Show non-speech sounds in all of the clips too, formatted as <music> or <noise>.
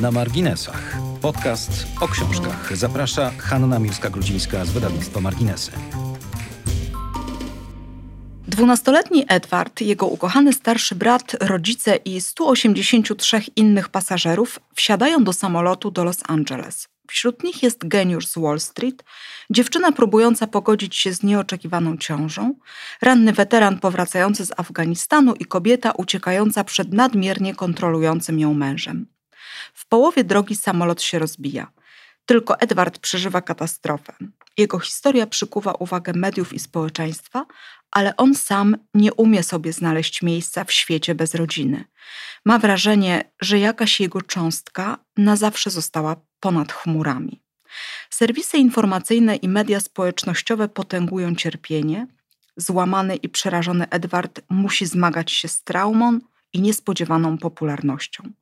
Na marginesach. Podcast o książkach. Zaprasza Hanna Miłska-Grudzińska z wydawnictwa Marginesy. Dwunastoletni Edward, jego ukochany starszy brat, rodzice i 183 innych pasażerów wsiadają do samolotu do Los Angeles. Wśród nich jest geniusz z Wall Street, dziewczyna próbująca pogodzić się z nieoczekiwaną ciążą, ranny weteran powracający z Afganistanu i kobieta uciekająca przed nadmiernie kontrolującym ją mężem. W połowie drogi samolot się rozbija. Tylko Edward przeżywa katastrofę. Jego historia przykuwa uwagę mediów i społeczeństwa, ale on sam nie umie sobie znaleźć miejsca w świecie bez rodziny. Ma wrażenie, że jakaś jego cząstka na zawsze została ponad chmurami. Serwisy informacyjne i media społecznościowe potęgują cierpienie. Złamany i przerażony Edward musi zmagać się z traumą i niespodziewaną popularnością.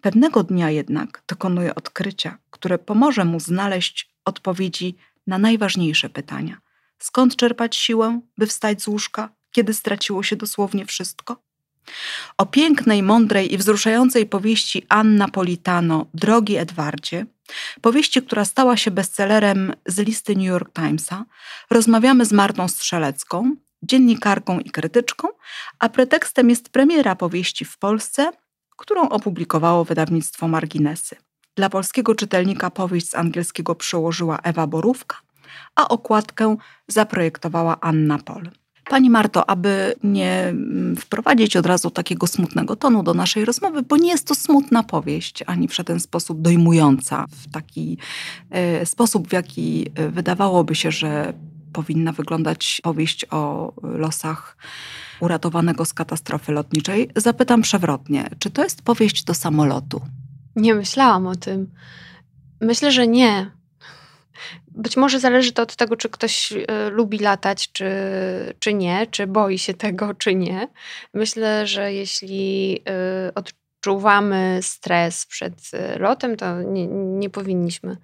Pewnego dnia jednak dokonuje odkrycia, które pomoże mu znaleźć odpowiedzi na najważniejsze pytania. Skąd czerpać siłę, by wstać z łóżka, kiedy straciło się dosłownie wszystko? O pięknej, mądrej i wzruszającej powieści Anna Politano Drogi Edwardzie, powieści, która stała się bestsellerem z listy New York Timesa, rozmawiamy z Martą Strzelecką, dziennikarką i krytyczką, a pretekstem jest premiera powieści w Polsce, którą opublikowało wydawnictwo Marginesy. Dla polskiego czytelnika powieść z angielskiego przełożyła Ewa Borówka, a okładkę zaprojektowała Anna Pol. Pani Marto, aby nie mm, wprowadzić od razu takiego smutnego tonu do naszej rozmowy, bo nie jest to smutna powieść, ani w żaden sposób dojmująca, w taki e, sposób, w jaki e, wydawałoby się, że powinna wyglądać powieść o losach uratowanego z katastrofy lotniczej, zapytam przewrotnie, czy to jest powieść do samolotu? Nie myślałam o tym. Myślę, że nie. Być może zależy to od tego, czy ktoś y, lubi latać, czy, czy nie, czy boi się tego, czy nie. Myślę, że jeśli y, odczuwamy stres przed y, lotem, to nie, nie powinniśmy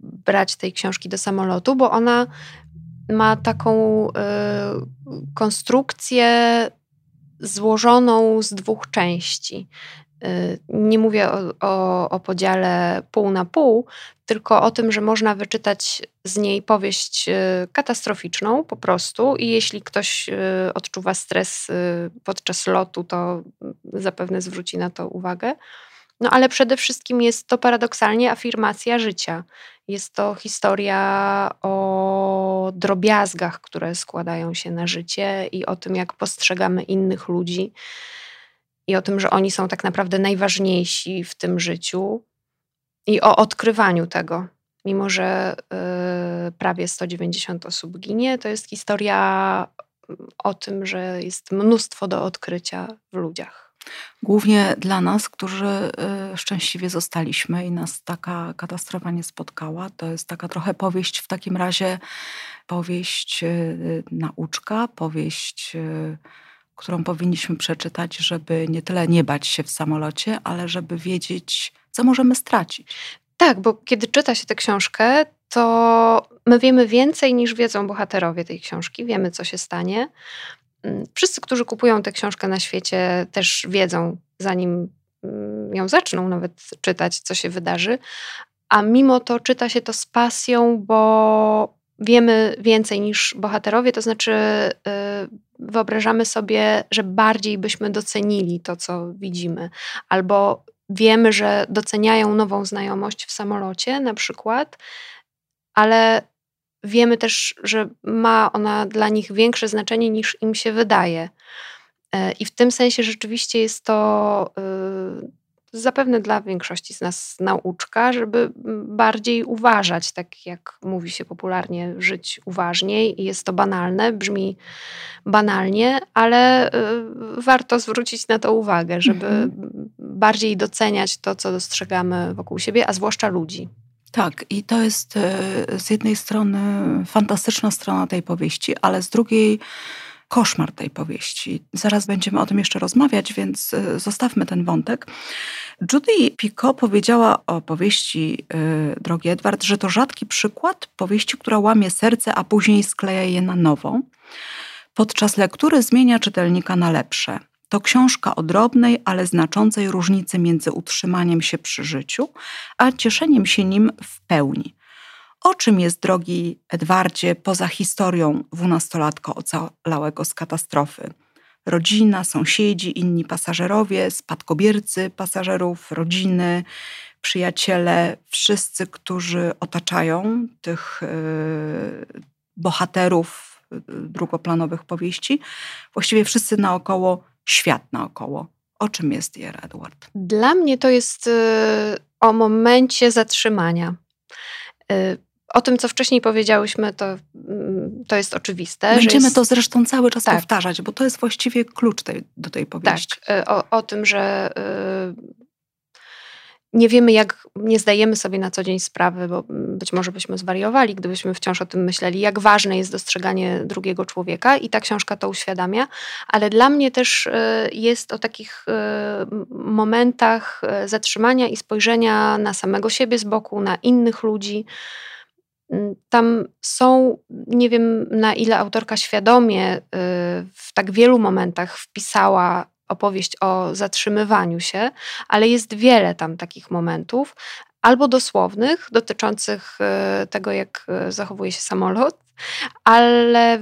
brać tej książki do samolotu, bo ona ma taką konstrukcję złożoną z dwóch części. Y, nie mówię o, o, o, podziale pół na pół, tylko o tym, że można wyczytać z niej powieść y, katastroficzną po prostu i jeśli ktoś y, odczuwa stres podczas lotu, to zapewne zwróci na to uwagę. No ale przede wszystkim jest to paradoksalnie afirmacja życia. Jest to historia o drobiazgach, które składają się na życie i o tym, jak postrzegamy innych ludzi i o tym, że oni są tak naprawdę najważniejsi w tym życiu i o odkrywaniu tego. Mimo, że y, prawie 190 osób ginie, to jest historia o tym, że jest mnóstwo do odkrycia w ludziach. Głównie dla nas, którzy y, szczęśliwie zostaliśmy i nas taka katastrofa nie spotkała. To jest taka trochę powieść w takim razie, powieść y, nauczka, powieść którą powinniśmy przeczytać, żeby nie tyle nie bać się w samolocie, ale żeby wiedzieć, co możemy stracić. Tak, bo kiedy czyta się tę książkę, to my wiemy więcej niż wiedzą bohaterowie tej książki, wiemy, co się stanie. Mm, wszyscy, którzy kupują tę książkę na świecie, też wiedzą, zanim mm, ją zaczną nawet czytać, co się wydarzy. A mimo to czyta się to z pasją, bo wiemy więcej niż bohaterowie, to znaczy y, wyobrażamy sobie, że bardziej byśmy docenili to, co widzimy, albo wiemy, że doceniają nową znajomość w samolocie na przykład, ale wiemy też, że ma ona dla nich większe znaczenie niż im się wydaje. Y, I w tym sensie rzeczywiście jest to y, zapewne dla większości z nas nauczka, żeby bardziej uważać, tak jak mówi się popularnie, żyć uważniej. I jest to banalne, brzmi banalnie, ale y, warto zwrócić na to uwagę, żeby mhm. bardziej doceniać to, co dostrzegamy wokół siebie, a zwłaszcza ludzi. Tak, i to jest y, z jednej strony fantastyczna strona tej powieści, ale z drugiej koszmar tej powieści. Zaraz będziemy o tym jeszcze rozmawiać, więc y, zostawmy ten wątek. Judy Pico powiedziała o powieści yy, Drogi Edward, że to rzadki przykład powieści, która łamie serce, a później skleja je na nowo. Podczas lektury zmienia czytelnika na lepsze. To książka o drobnej, ale znaczącej różnicy między utrzymaniem się przy życiu, a cieszeniem się nim w pełni. O czym jest, drogi Edwardzie, poza historią dwunastolatka ocalałego z katastrofy? Rodzina, sąsiedzi, inni pasażerowie, spadkobiercy pasażerów, rodziny, przyjaciele, wszyscy, którzy otaczają tych yy, bohaterów yy, drugoplanowych powieści, właściwie wszyscy naokoło, świat naokoło. O czym jest Jer Edward? Dla mnie to jest yy, o momencie zatrzymania. Y, o tym, co wcześniej powiedziałyśmy, to, mm, to jest oczywiste. Będziemy jest... to zresztą cały czas tak. powtarzać, bo to jest właściwie klucz tej, do tej powieści. Tak, o, o tym, że y, nie wiemy, jak, nie zdajemy sobie na co dzień sprawy, bo być może byśmy zwariowali, gdybyśmy wciąż o tym myśleli, jak ważne jest dostrzeganie drugiego człowieka i ta książka to uświadamia, ale dla mnie też y, jest o takich momentach zatrzymania i spojrzenia na samego siebie z boku, na innych ludzi, Mm, tam są, nie wiem na ile autorka świadomie w tak wielu momentach wpisała opowieść o zatrzymywaniu się, ale jest wiele tam takich momentów, albo dosłownych, dotyczących y, tego, jak y, zachowuje się samolot, ale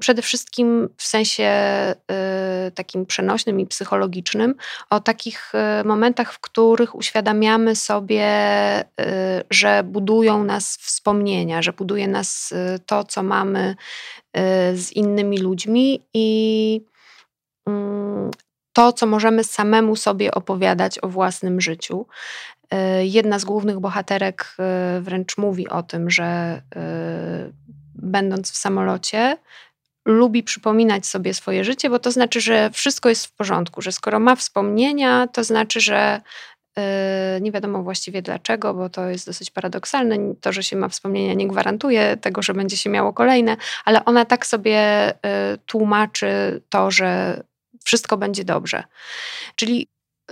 przede wszystkim w sensie y, takim przenośnym i psychologicznym, o takich momentach, w których uświadamiamy sobie, że budują nas wspomnienia, że buduje nas to, co mamy z innymi ludźmi i mm, to, co możemy samemu sobie opowiadać o własnym życiu. E, jedna z głównych bohaterek e, wręcz mówi o tym, że e, będąc w samolocie, lubi przypominać sobie swoje życie, bo to znaczy, że wszystko jest w porządku, że skoro ma wspomnienia, to znaczy, że nie wiadomo właściwie dlaczego, bo to jest dosyć paradoksalne. To, że się ma wspomnienia, nie gwarantuje tego, że będzie się miało kolejne, ale ona tak sobie tłumaczy to, że wszystko będzie dobrze. Czyli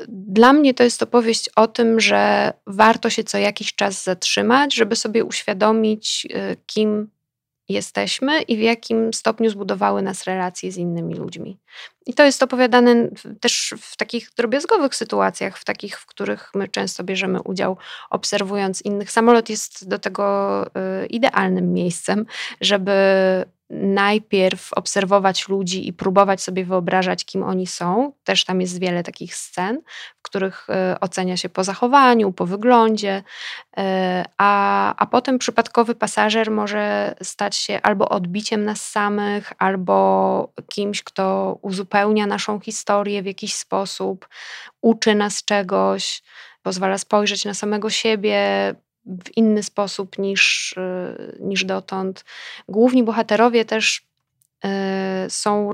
dla mnie to jest opowieść o tym, że warto się co jakiś czas zatrzymać, żeby sobie uświadomić, y, kim jesteśmy i w jakim stopniu zbudowały nas relacje z innymi ludźmi. I to jest opowiadane też w takich drobiazgowych sytuacjach, w takich, w których my często bierzemy udział, obserwując innych. Samolot jest do tego y, idealnym miejscem, żeby najpierw obserwować ludzi i próbować sobie wyobrażać, kim oni są. Też tam jest wiele takich scen, w których e, ocenia się po zachowaniu, po wyglądzie, e, a, a potem przypadkowy pasażer może stać się albo odbiciem nas samych, albo kimś, kto uzupełnia naszą historię w jakiś sposób, uczy nas czegoś pozwala spojrzeć na samego siebie, w inny sposób niż, y, niż dotąd. Główni bohaterowie też y, są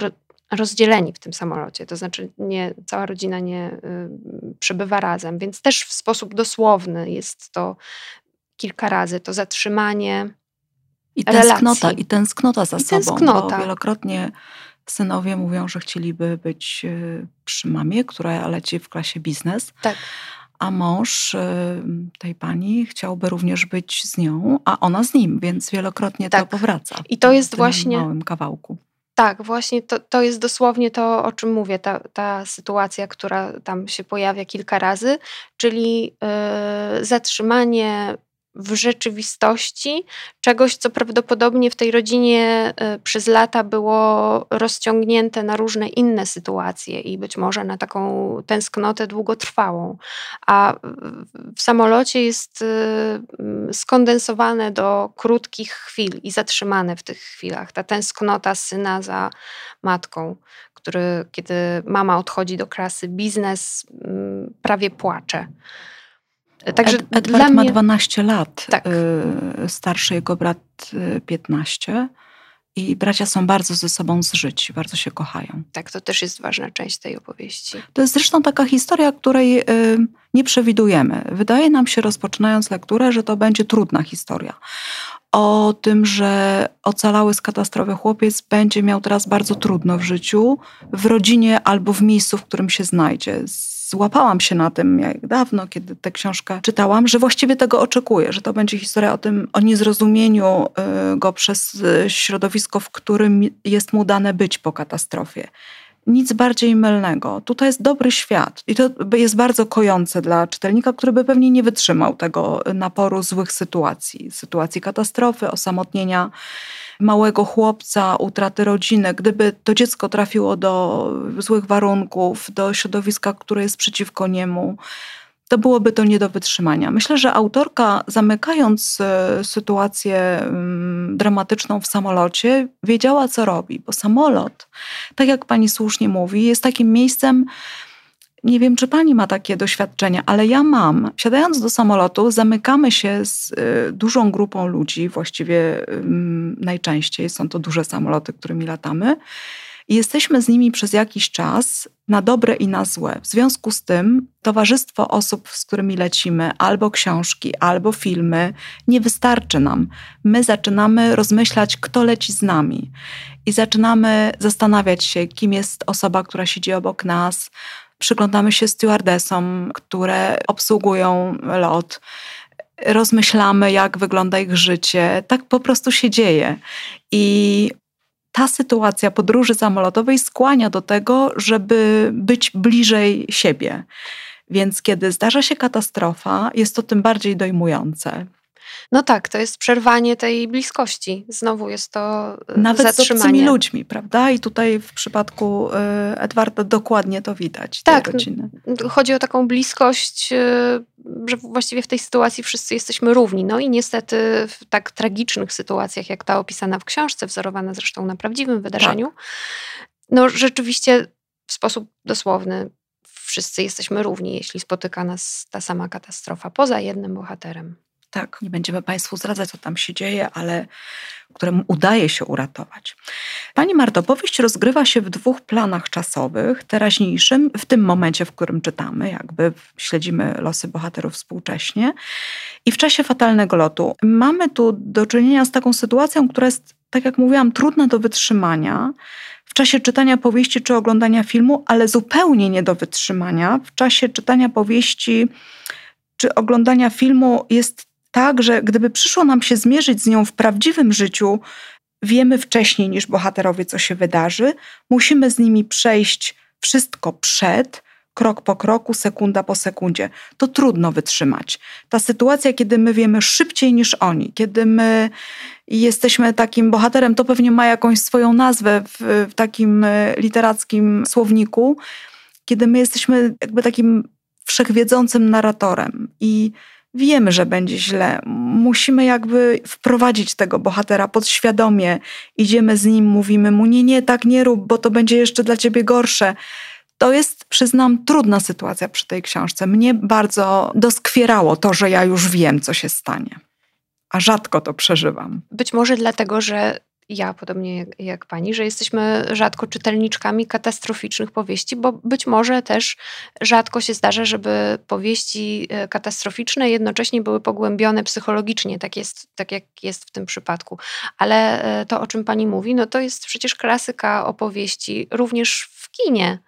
rozdzieleni w tym samolocie, to znaczy nie, cała rodzina nie y, przebywa razem, więc też w sposób dosłowny jest to kilka razy, to zatrzymanie. I tęsknota, relacji. i tęsknota za I sobą, tęsknota. bo wielokrotnie synowie mówią, że chcieliby być przy mamie, która leci w klasie biznes. Tak a mąż y, tej pani chciałby również być z nią, a ona z nim, więc wielokrotnie tak. to powraca. I to jest właśnie. małym kawałku. Tak, właśnie to, to jest dosłownie to, o czym mówię, ta, ta sytuacja, która tam się pojawia kilka razy, czyli yy, zatrzymanie w rzeczywistości czegoś, co prawdopodobnie w tej rodzinie e, przez lata było rozciągnięte na różne inne sytuacje i być może na taką tęsknotę długotrwałą. A w samolocie jest e, skondensowane do krótkich chwil i zatrzymane w tych chwilach. Ta tęsknota syna za matką, który, kiedy mama odchodzi do klasy biznes, prawie płacze. Także Ed, Edward mnie... ma 12 lat, tak. Y, starszy jego brat 15 y, i bracia są bardzo ze sobą zżyci, bardzo się kochają. Tak, to też jest ważna część tej opowieści. To jest zresztą taka historia, której y, nie przewidujemy. Wydaje nam się, rozpoczynając lekturę, że to będzie trudna historia. O tym, że ocalały z katastrofy chłopiec będzie miał teraz bardzo trudno w życiu, w rodzinie albo w miejscu, w którym się znajdzie złapałam się na tym, jak dawno, kiedy tę książkę czytałam, że właściwie tego oczekuję, że to będzie historia o tym, o niezrozumieniu y, go przez y, środowisko, w którym jest mu dane być po katastrofie. Nic bardziej mylnego. Tutaj jest dobry świat i to jest bardzo kojące dla czytelnika, który by pewnie nie wytrzymał tego naporu złych sytuacji, sytuacji katastrofy, osamotnienia małego chłopca, utraty rodziny. Gdyby to dziecko trafiło do złych warunków, do środowiska, które jest przeciwko niemu, to byłoby to nie do wytrzymania. Myślę, że autorka, zamykając e, sytuację mm, dramatyczną w samolocie, wiedziała, co robi, bo samolot, tak jak pani słusznie mówi, jest takim miejscem, nie wiem, czy pani ma takie doświadczenia, ale ja mam. Siadając do samolotu, zamykamy się z y, dużą grupą ludzi, właściwie y, najczęściej są to duże samoloty, którymi latamy. I jesteśmy z nimi przez jakiś czas na dobre i na złe. W związku z tym towarzystwo osób, z którymi lecimy, albo książki, albo filmy, nie wystarczy nam. My zaczynamy rozmyślać, kto leci z nami. I zaczynamy zastanawiać się, kim jest osoba, która siedzi obok nas, przyglądamy się stewardesom, które obsługują lot rozmyślamy, jak wygląda ich życie. Tak po prostu się dzieje. I ta sytuacja podróży samolotowej skłania do tego, żeby być bliżej siebie. Więc kiedy zdarza się katastrofa, jest to tym bardziej dojmujące. No tak, to jest przerwanie tej bliskości. Znowu jest to e, Nawet zatrzymanie. z obcymi ludźmi, prawda? I tutaj w przypadku e, Edwarda dokładnie to widać. Tak, rodziny. chodzi o taką bliskość, e, że właściwie w tej sytuacji wszyscy jesteśmy równi. No i niestety w tak tragicznych sytuacjach, jak ta opisana w książce, wzorowana zresztą na prawdziwym wydarzeniu, tak. no rzeczywiście w sposób dosłowny wszyscy jesteśmy równi, jeśli spotyka nas ta sama katastrofa, poza jednym bohaterem tak, nie będziemy Państwu zdradzać, co tam się dzieje, ale któremu udaje się uratować. Pani Marto, powieść rozgrywa się w dwóch planach czasowych, teraźniejszym, w tym momencie, w którym czytamy, jakby śledzimy losy bohaterów współcześnie, i w czasie fatalnego lotu. Mamy tu do czynienia z taką sytuacją, która jest, tak jak mówiłam, trudna do wytrzymania w czasie czytania powieści czy oglądania filmu, ale zupełnie nie do wytrzymania w czasie czytania powieści czy oglądania filmu jest tak, że gdyby przyszło nam się zmierzyć z nią w prawdziwym życiu, wiemy wcześniej niż bohaterowie, co się wydarzy, musimy z nimi przejść wszystko przed, krok po kroku, sekunda po sekundzie. To trudno wytrzymać. Ta sytuacja, kiedy my wiemy szybciej niż oni, kiedy my jesteśmy takim bohaterem, to pewnie ma jakąś swoją nazwę w, w takim e, literackim słowniku, kiedy my jesteśmy jakby takim wszechwiedzącym narratorem i wiemy, że będzie źle. Musimy jakby wprowadzić tego bohatera podświadomie. Idziemy z nim, mówimy mu: Nie, nie, tak nie rób, bo to będzie jeszcze dla ciebie gorsze. To jest, przyznam, trudna sytuacja przy tej książce. Mnie bardzo doskwierało to, że ja już wiem, co się stanie. A rzadko to przeżywam. Być może dlatego, że ja, podobnie jak, jak, pani, że jesteśmy rzadko czytelniczkami katastroficznych powieści, bo być może też rzadko się zdarza, żeby powieści e, katastroficzne jednocześnie były pogłębione psychologicznie, tak, jest, tak jak jest w tym przypadku. Ale e, to, o czym pani mówi, no to jest przecież klasyka opowieści również w kinie.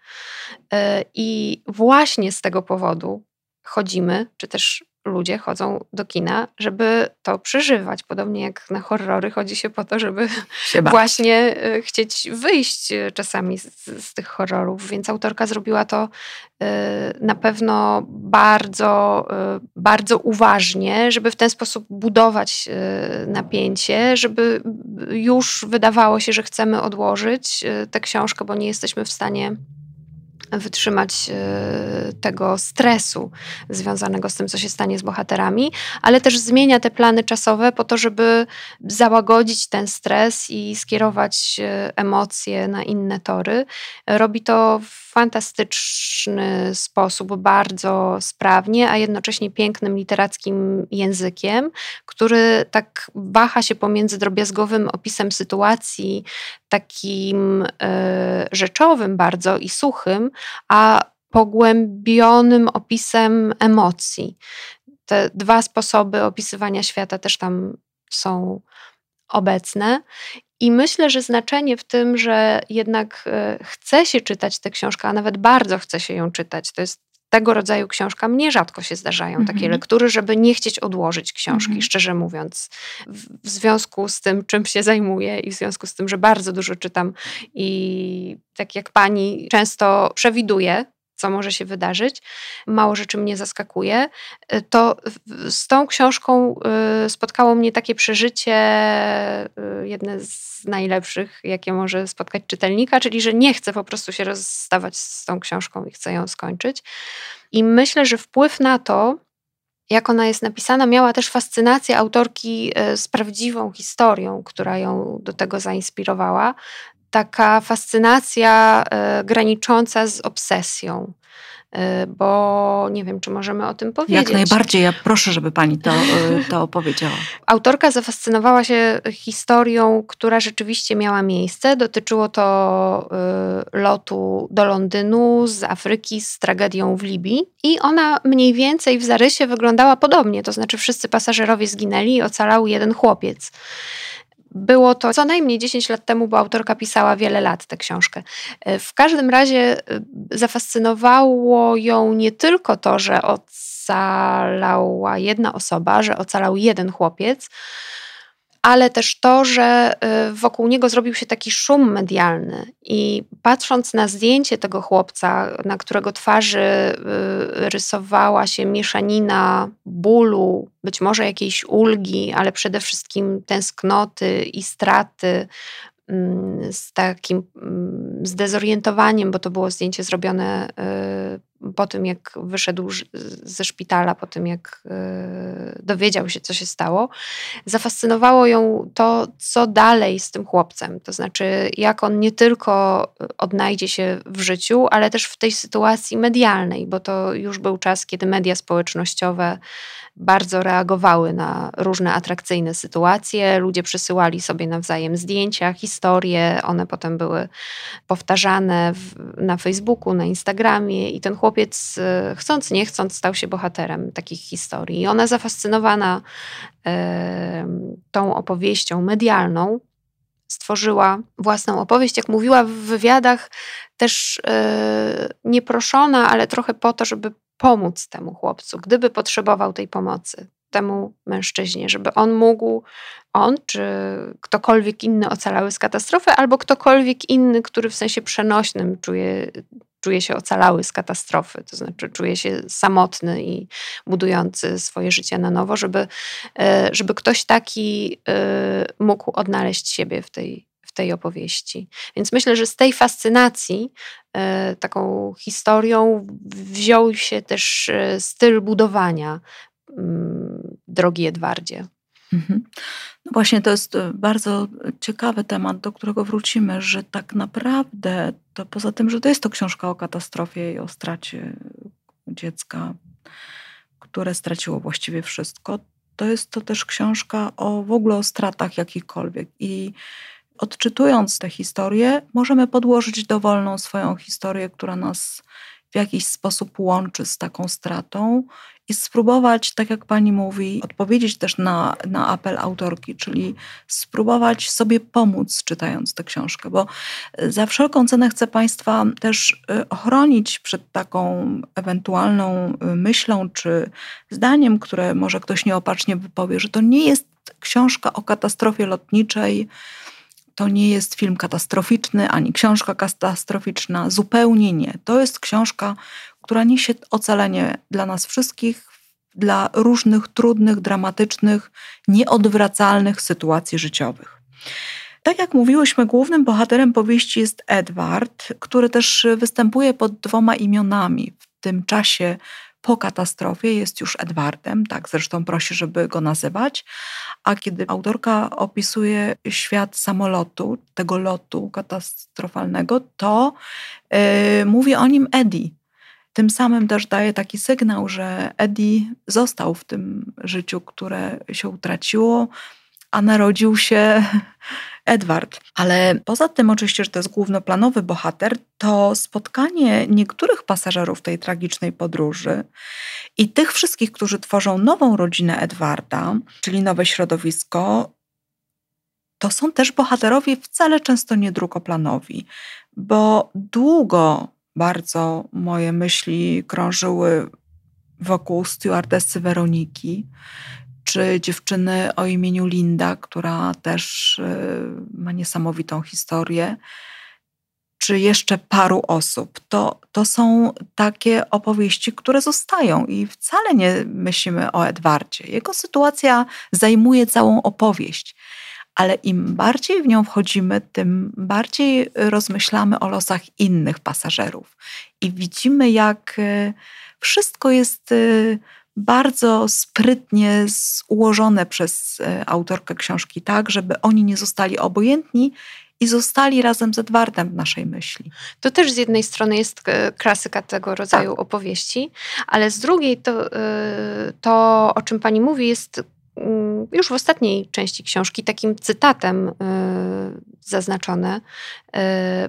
E, I właśnie z tego powodu chodzimy, czy też ludzie chodzą do kina, żeby to przeżywać. Podobnie jak na horrory chodzi się po to, żeby właśnie e, chcieć wyjść e, czasami z, z, tych horrorów. Więc autorka zrobiła to e, na pewno bardzo, bardzo uważnie, żeby w ten sposób budować napięcie, żeby już wydawało się, że chcemy odłożyć tę książkę, bo nie jesteśmy w stanie wytrzymać e, tego stresu związanego z tym, co się stanie z bohaterami, ale też zmienia te plany czasowe po to, żeby załagodzić ten stres i skierować e, emocje na inne tory. Robi to w fantastyczny sposób, bardzo sprawnie, a jednocześnie pięknym literackim językiem, który tak waha się pomiędzy drobiazgowym opisem sytuacji, takim e, rzeczowym bardzo i suchym, a pogłębionym opisem emocji. Te dwa sposoby opisywania świata też tam są obecne. I myślę, że znaczenie w tym, że jednak e, chce się czytać tę książkę, a nawet bardzo chce się ją czytać, to jest tego rodzaju książkam nierzadko się zdarzają mhm. takie lektury, żeby nie chcieć odłożyć książki, mhm. szczerze mówiąc. W, w, związku z tym, czym się zajmuję i w związku z tym, że bardzo dużo czytam i tak jak pani często przewiduje, co może się wydarzyć, mało rzeczy mnie zaskakuje, y, to z tą książką y, spotkało mnie takie przeżycie, y, jedne z najlepszych, jakie może spotkać czytelnika, czyli że nie chcę po prostu się rozstawać z tą książką i chcę ją skończyć. I myślę, że wpływ na to, jak ona jest napisana, miała też fascynację autorki z prawdziwą historią, która ją do tego zainspirowała taka fascynacja e, granicząca z obsesją. E, bo nie wiem, czy możemy o tym powiedzieć. Jak najbardziej, ja proszę, żeby pani to, e, to opowiedziała. Autorka zafascynowała się historią, która rzeczywiście miała miejsce. Dotyczyło to lotu do Londynu z Afryki z tragedią w Libii. I ona mniej więcej w zarysie wyglądała podobnie, to znaczy wszyscy pasażerowie zginęli i ocalał jeden chłopiec. Było to co najmniej 10 lat temu, bo autorka pisała wiele lat tę książkę. E, w każdym razie e, zafascynowało ją nie tylko to, że ocalała jedna osoba, że ocalał jeden chłopiec, ale też to, że y, wokół niego zrobił się taki szum medialny. I patrząc na zdjęcie tego chłopca, na którego twarzy y, rysowała się mieszanina bólu, być może jakiejś ulgi, ale przede wszystkim tęsknoty i straty, mm, z takim mm, zdezorientowaniem, bo to było zdjęcie zrobione y, po tym, jak wyszedł ze szpitala, po tym, jak e, dowiedział się, co się stało, zafascynowało ją to, co dalej z tym chłopcem. To znaczy, jak on nie tylko odnajdzie się w życiu, ale też w tej sytuacji medialnej, bo to już był czas, kiedy media społecznościowe bardzo reagowały na różne atrakcyjne sytuacje. Ludzie przysyłali sobie nawzajem zdjęcia, historie, one potem były powtarzane w, na Facebooku, na Instagramie i ten chłopiec, e, chcąc nie chcąc, stał się bohaterem takich historii. I ona zafascynowana e, tą opowieścią medialną, stworzyła własną opowieść. Jak mówiła w wywiadach, też e, nieproszona, ale trochę po to, żeby pomóc temu chłopcu, gdyby potrzebował tej pomocy, temu mężczyźnie, żeby on mógł, on czy ktokolwiek inny ocalały z katastrofy, albo ktokolwiek inny, który w sensie przenośnym czuje, czuje się ocalały z katastrofy, to znaczy czuje się samotny i budujący swoje życie na nowo, żeby, e, żeby ktoś taki e, mógł odnaleźć siebie w tej, w tej opowieści. Więc myślę, że z tej fascynacji e, taką historią wziął się też styl budowania mm, drogi Edwardzie. Mhm. No właśnie, to jest e, bardzo ciekawy temat, do którego wrócimy, że tak naprawdę, to poza tym, że to jest to książka o katastrofie i o stracie dziecka, które straciło właściwie wszystko, to jest to też książka o w ogóle o stratach jakichkolwiek. I odczytując tę historię, możemy podłożyć dowolną swoją historię, która nas w jakiś sposób łączy z taką stratą i spróbować, tak jak pani mówi, odpowiedzieć też na, na apel autorki, czyli spróbować sobie pomóc czytając tę książkę, bo za wszelką cenę chcę państwa też y, ochronić przed taką ewentualną y, myślą czy zdaniem, które może ktoś nieopatrznie wypowie, że to nie jest książka o katastrofie lotniczej, to nie jest film katastroficzny ani książka katastroficzna, zupełnie nie. To jest książka, która niesie ocalenie dla nas wszystkich, dla różnych trudnych, dramatycznych, nieodwracalnych sytuacji życiowych. Tak jak mówiłyśmy, głównym bohaterem powieści jest Edward, który też występuje pod dwoma imionami. W tym czasie po katastrofie jest już Edwardem, tak zresztą prosi, żeby go nazywać. A kiedy autorka opisuje świat samolotu, tego lotu katastrofalnego, to yy, mówi o nim Eddie. Tym samym też daje taki sygnał, że Eddie został w tym życiu, które się utraciło, a narodził się <laughs> Edward. Ale poza tym, oczywiście, że to jest głównoplanowy bohater, to spotkanie niektórych pasażerów tej tragicznej podróży i tych wszystkich, którzy tworzą nową rodzinę Edwarda, czyli nowe środowisko, to są też bohaterowie wcale często nie drugoplanowi, bo długo bardzo moje myśli krążyły wokół stewardessy Weroniki, czy dziewczyny o imieniu Linda, która też y, ma niesamowitą historię, czy jeszcze paru osób. To, to są takie opowieści, które zostają i wcale nie myślimy o Edwardzie. Jego sytuacja zajmuje całą opowieść ale im bardziej w nią wchodzimy, tym bardziej rozmyślamy o losach innych pasażerów i widzimy, jak y, wszystko jest y, bardzo sprytnie ułożone przez e, autorkę książki, tak, żeby oni nie zostali obojętni i zostali razem z Edwardem w naszej myśli. To też z jednej strony jest e, klasyka tego rodzaju tak. opowieści, ale z drugiej to, e, to, o czym pani mówi, jest mm, już w ostatniej części książki takim cytatem zaznaczone,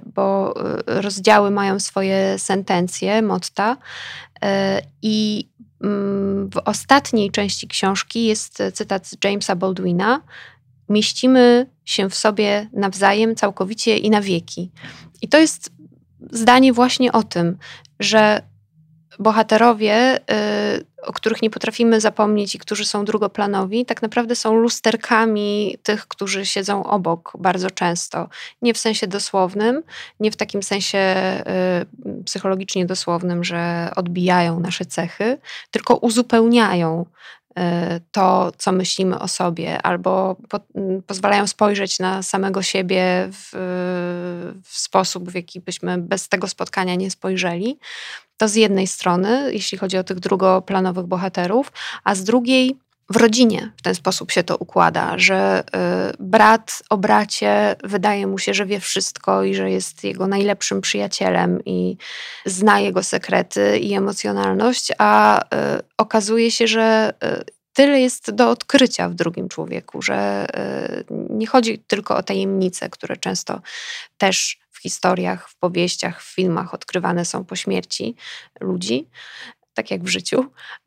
bo rozdziały mają swoje sentencje, motta i w ostatniej części książki jest cytat z Jamesa Baldwina. Mieścimy się w sobie nawzajem całkowicie i na wieki. I to jest zdanie właśnie o tym, że bohaterowie, y, o których nie potrafimy zapomnieć i którzy są drugoplanowi, tak naprawdę są lusterkami tych, którzy siedzą obok bardzo często. Nie w sensie dosłownym, nie w takim sensie y, psychologicznie dosłownym, że odbijają nasze cechy, tylko uzupełniają to, co myślimy o sobie, albo po, pozwalają spojrzeć na samego siebie w, w, sposób, w jaki byśmy bez tego spotkania nie spojrzeli. To z jednej strony, jeśli chodzi o tych drugoplanowych bohaterów, a z drugiej w rodzinie w ten sposób się to układa, że y, brat o bracie wydaje mu się, że wie wszystko i że jest jego najlepszym przyjacielem i zna jego sekrety i emocjonalność, a y, okazuje się, że y, tyle jest do odkrycia w drugim człowieku, że nie chodzi tylko o tajemnice, które często też historiach, w powieściach, w filmach odkrywane są po śmierci ludzi, tak jak w życiu,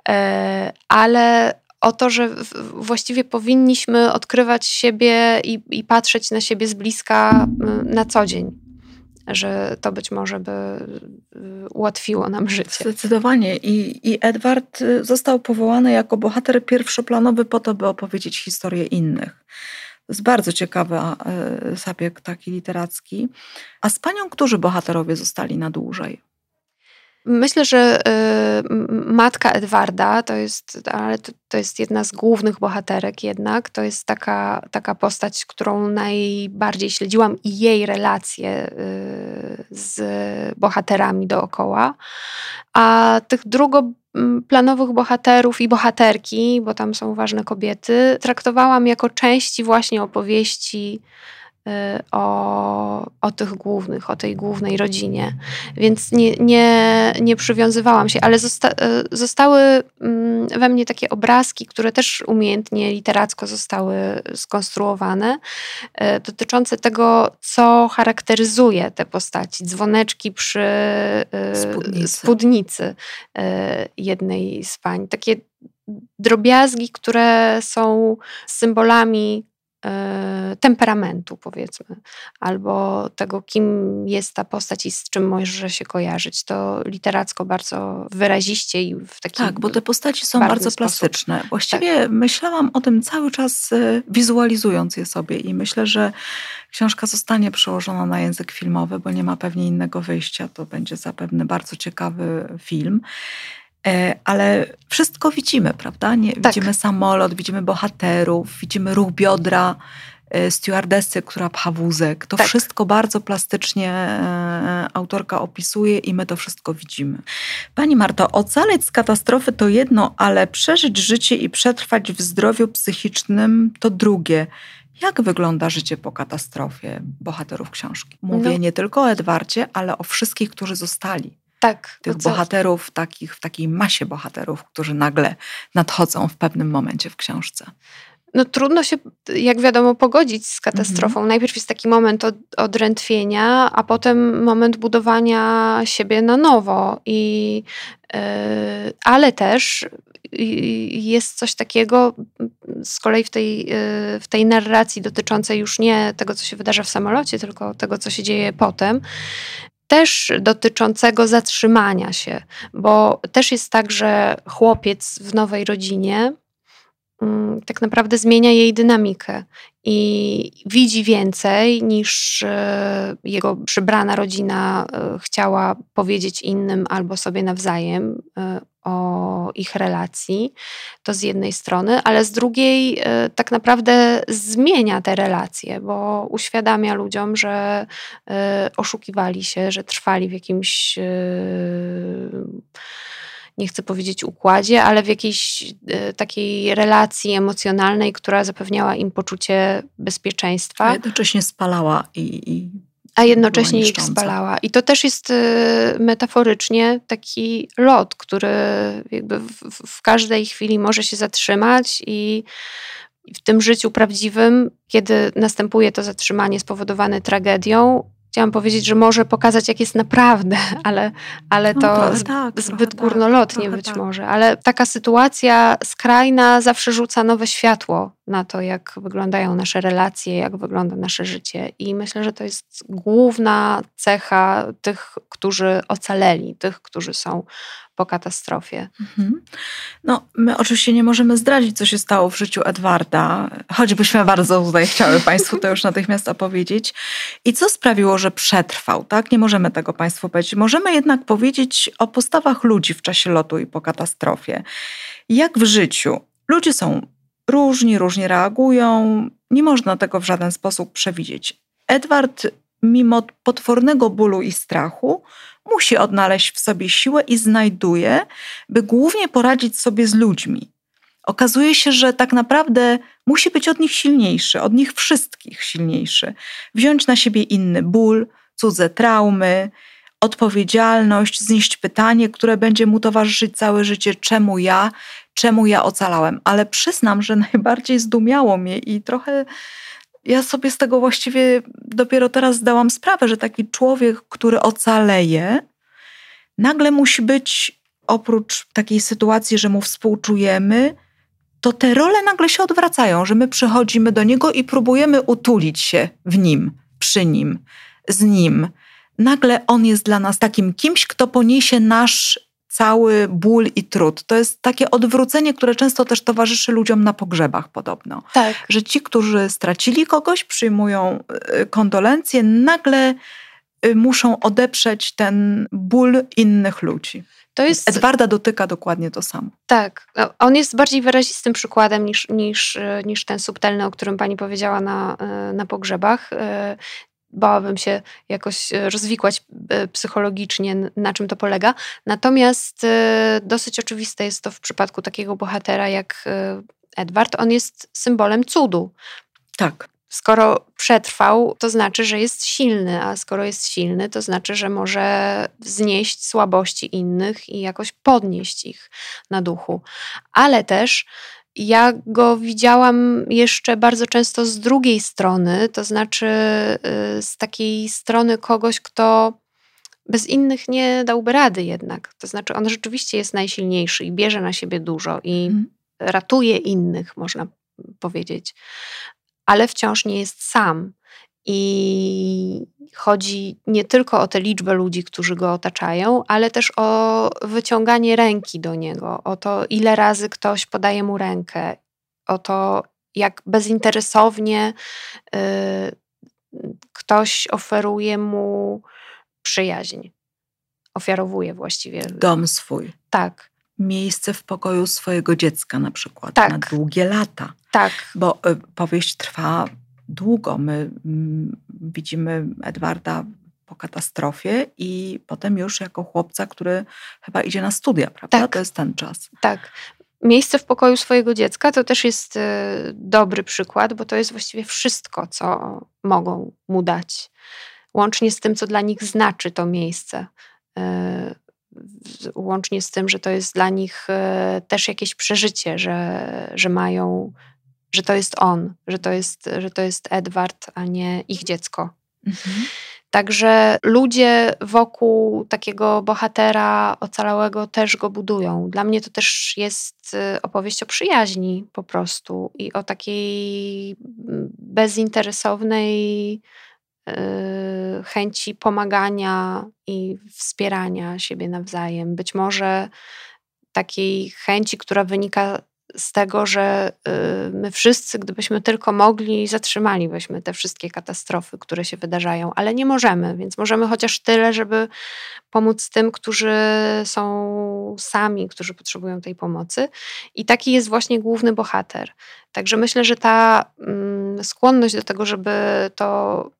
e, ale o to, że właściwie powinniśmy odkrywać siebie i, i patrzeć na siebie z bliska na co dzień że to być może by y, ułatwiło nam życie. Zdecydowanie. I, I Edward y, został powołany jako bohater pierwszoplanowy po to, by opowiedzieć historię innych. To jest bardzo ciekawy zabieg taki literacki. A z panią, którzy bohaterowie zostali na dłużej? Myślę, że y, matka Edwarda to jest, ale to, jest jedna z głównych bohaterek jednak. To jest taka, taka postać, którą najbardziej śledziłam i jej relacje y, z bohaterami dookoła. A tych drugoplanowych bohaterów i bohaterki, bo tam są ważne kobiety, traktowałam jako części właśnie opowieści o, o tych głównych, o tej głównej rodzinie. Więc nie, nie, nie przywiązywałam się, ale zosta, y, zostały mm, we mnie takie obrazki, które też umiejętnie literacko zostały skonstruowane, y, dotyczące tego, co charakteryzuje te postaci. Dzwoneczki przy spódnicy, spódnicy jednej z pań. Takie drobiazgi, które są symbolami temperamentu, powiedzmy, albo tego, kim jest ta postać i z czym może się kojarzyć. To literacko bardzo wyraziście i w taki Tak, bo te postaci są bardzo sposób. plastyczne. Właściwie tak. myślałam o tym cały czas e, wizualizując je sobie i myślę, że książka zostanie przełożona na język filmowy, bo nie ma pewnie innego wyjścia. To będzie zapewne bardzo ciekawy film. E, ale wszystko widzimy, prawda? Nie, tak. Widzimy samolot, widzimy bohaterów, widzimy ruch biodra e, stewardessy, która pcha wózek. To tak. wszystko bardzo plastycznie e, autorka opisuje i my to wszystko widzimy. Pani Marto, ocaleć z katastrofy to jedno, ale przeżyć życie i przetrwać w zdrowiu psychicznym to drugie. Jak wygląda życie po katastrofie bohaterów książki? Mówię no. nie tylko o Edwardzie, ale o wszystkich, którzy zostali tak, tych bohaterów, takich, w takiej masie bohaterów, którzy nagle nadchodzą w pewnym momencie w książce. No trudno się, jak wiadomo, pogodzić z katastrofą. Mhm. Najpierw jest taki moment od, odrętwienia, a potem moment budowania siebie na nowo. I, yy, ale też jest coś takiego z kolei w tej, yy, w tej narracji dotyczącej już nie tego, co się wydarza w samolocie, tylko tego, co się dzieje potem, też dotyczącego zatrzymania się, bo też jest tak, że chłopiec w nowej rodzinie mm, tak naprawdę zmienia jej dynamikę i widzi więcej niż e, jego przybrana rodzina e, chciała powiedzieć innym albo sobie nawzajem e, o ich relacji. To z jednej strony, ale z drugiej tak naprawdę zmienia te relacje, bo uświadamia ludziom, że oszukiwali się, że trwali w jakimś nie chcę powiedzieć układzie, ale w jakiejś e, takiej relacji emocjonalnej, która zapewniała im poczucie bezpieczeństwa. A jednocześnie spalała i, i a jednocześnie ich spalała. I to też jest e, metaforycznie taki lot, który jakby w, w, każdej chwili może się zatrzymać i w tym życiu prawdziwym, kiedy następuje to zatrzymanie spowodowane tragedią, chciałam powiedzieć, że może pokazać, jak jest naprawdę, <laughs> ale, ale no, to no, tak, zbyt tak, górnolotnie być tak. może. Ale taka sytuacja skrajna zawsze rzuca nowe światło na to, jak wyglądają nasze relacje, jak wygląda nasze życie. I myślę, że to jest główna cecha tych, którzy ocaleli, tych, którzy są po katastrofie. Mhm. No, my oczywiście nie możemy zdradzić, co się stało w życiu Edwarda, choćbyśmy bardzo tutaj chciały Państwu to już natychmiast opowiedzieć. I co sprawiło, że przetrwał, tak? Nie możemy tego Państwu powiedzieć. Możemy jednak powiedzieć o postawach ludzi w czasie lotu i po katastrofie. Jak w życiu. Ludzie są różni, różnie reagują. Nie można tego w żaden sposób przewidzieć. Edward, mimo potwornego bólu i strachu, musi odnaleźć w sobie siłę i znajduje, by głównie poradzić sobie z ludźmi. Okazuje się, że tak naprawdę musi być od nich silniejszy, od nich wszystkich silniejszy. Wziąć na siebie inny ból, cudze traumy, odpowiedzialność, znieść pytanie, które będzie mu towarzyszyć całe życie: czemu ja, czemu ja ocalałem? Ale przyznam, że <laughs> najbardziej zdumiało mnie i trochę ja sobie z tego właściwie dopiero teraz zdałam sprawę, że taki człowiek, który ocaleje, nagle musi być oprócz takiej sytuacji, że mu współczujemy, to te role nagle się odwracają, że my przychodzimy do niego i próbujemy utulić się w nim, przy nim, z nim. Nagle on jest dla nas takim kimś, kto poniesie nasz cały ból i trud. To jest takie odwrócenie, które często też towarzyszy ludziom na pogrzebach podobno. Tak. Że ci, którzy stracili kogoś, przyjmują y, kondolencje, nagle y, muszą odeprzeć ten ból innych ludzi. To jest... Edwarda dotyka dokładnie to samo. Tak. No, on jest bardziej wyrazistym przykładem niż, niż, y, niż ten subtelny, o którym pani powiedziała na, na pogrzebach bałabym się jakoś e, rozwikłać e, psychologicznie, na czym to polega. Natomiast e, dosyć oczywiste jest to w przypadku takiego bohatera jak Edward. On jest symbolem cudu. Tak. Skoro przetrwał, to znaczy, że jest silny, a skoro jest silny, to znaczy, że może znieść słabości innych i jakoś podnieść ich na duchu. Ale też ja go widziałam jeszcze bardzo często z drugiej strony, to znaczy y, z takiej strony kogoś, kto bez innych nie dałby rady jednak. To znaczy, on rzeczywiście jest najsilniejszy i bierze na siebie dużo i hmm. ratuje innych, można powiedzieć, ale wciąż nie jest sam. I chodzi nie tylko o tę liczbę ludzi, którzy go otaczają, ale też o wyciąganie ręki do niego, o to, ile razy ktoś podaje mu rękę, o to, jak bezinteresownie y, ktoś oferuje mu przyjaźń. Ofiarowuje właściwie. Dom swój. Tak. Miejsce w pokoju swojego dziecka na przykład. Tak. Na długie lata. Tak. Bo y, powieść trwa długo. My mm, widzimy Edwarda po katastrofie i potem już jako chłopca, który chyba idzie na studia, prawda? Tak. To jest ten czas. Tak. Miejsce w pokoju swojego dziecka to też jest y, dobry przykład, bo to jest właściwie wszystko, co mogą mu dać. Łącznie z tym, co dla nich znaczy to miejsce. Y, łącznie z tym, że to jest dla nich y, też jakieś przeżycie, że, że mają że to jest on, że to jest, że to jest Edward, a nie ich dziecko. Mhm. Także ludzie wokół takiego bohatera ocalałego też go budują. Dla mnie to też jest y, opowieść o przyjaźni po prostu i o takiej bezinteresownej chęci pomagania i wspierania siebie nawzajem. Być może takiej chęci, która wynika z tego, że y, my wszyscy, gdybyśmy tylko mogli, zatrzymalibyśmy te wszystkie katastrofy, które się wydarzają, ale nie możemy, więc możemy chociaż tyle, żeby pomóc tym, którzy są sami, którzy potrzebują tej pomocy. I taki jest właśnie główny bohater. Także myślę, że ta mm, skłonność do tego, żeby to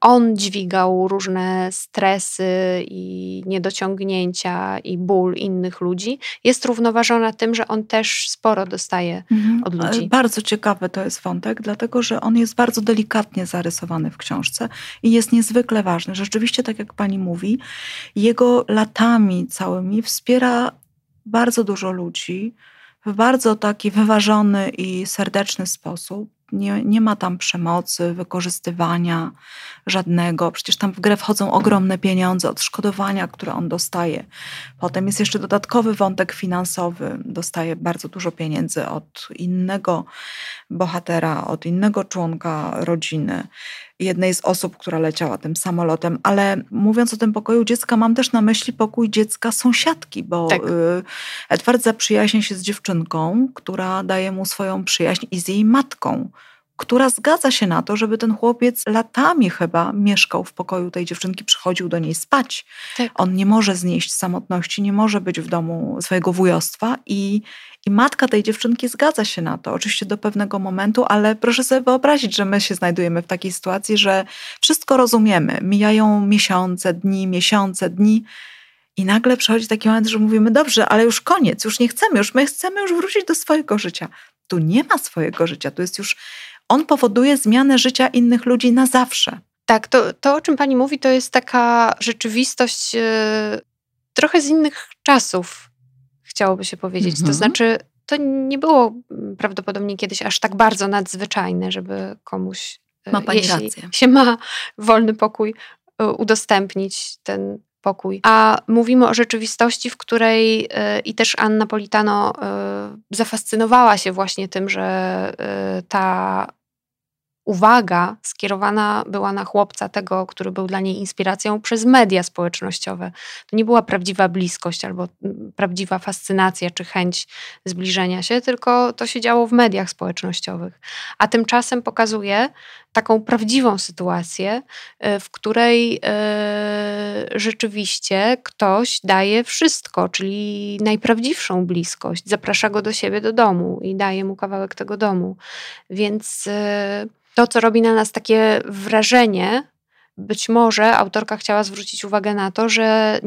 on dźwigał różne stresy i niedociągnięcia i ból innych ludzi, jest równoważona tym, że on też sporo dostaje mhm. od ludzi. Bardzo ciekawy to jest wątek, dlatego że on jest bardzo delikatnie zarysowany w książce i jest niezwykle ważny. Rzeczywiście, tak jak pani mówi, jego latami całymi wspiera bardzo dużo ludzi w bardzo taki wyważony i serdeczny sposób. Nie, nie ma tam przemocy, wykorzystywania żadnego. Przecież tam w grę wchodzą ogromne pieniądze, odszkodowania, które on dostaje. Potem jest jeszcze dodatkowy wątek finansowy. Dostaje bardzo dużo pieniędzy od innego bohatera, od innego członka rodziny jednej z osób, która leciała tym samolotem, ale mówiąc o tym pokoju dziecka, mam też na myśli pokój dziecka sąsiadki, bo tak. Y, Edward zaprzyjaźnia się z dziewczynką, która daje mu swoją przyjaźń i z jej matką która zgadza się na to, żeby ten chłopiec latami chyba mieszkał w pokoju tej dziewczynki, przychodził do niej spać. Tak. On nie może znieść samotności, nie może być w domu swojego wujostwa i, i matka tej dziewczynki zgadza się na to, oczywiście do pewnego momentu, ale proszę sobie wyobrazić, że my się znajdujemy w takiej sytuacji, że wszystko rozumiemy. Mijają miesiące, dni, miesiące, dni. I nagle przychodzi taki moment, że mówimy, dobrze, ale już koniec, już nie chcemy, już my chcemy już wrócić do swojego życia. Tu nie ma swojego życia, tu jest już on powoduje zmianę życia innych ludzi na zawsze. Tak, to, to o czym pani mówi, to jest taka rzeczywistość yy, trochę z innych czasów, chciałoby się powiedzieć. Mhm. To znaczy, to nie było mm, prawdopodobnie kiedyś aż tak bardzo nadzwyczajne, żeby komuś, y, ma pani jeśli rację. się ma wolny pokój, y, udostępnić ten pokój. A mówimy o rzeczywistości, w której y, i też Anna Politano y, zafascynowała się właśnie tym, że y, ta uwaga skierowana była na chłopca, tego, który był dla niej inspiracją, przez media społecznościowe. To nie była prawdziwa bliskość albo prawdziwa fascynacja czy chęć zbliżenia się, tylko to się działo w mediach społecznościowych. A tymczasem pokazuje taką prawdziwą sytuację, e, w której e, rzeczywiście ktoś daje wszystko, czyli najprawdziwszą bliskość, zaprasza go do siebie do domu i daje mu kawałek tego domu. Więc e, to, co robi na nas takie wrażenie, być może autorka chciała zwrócić uwagę na to, że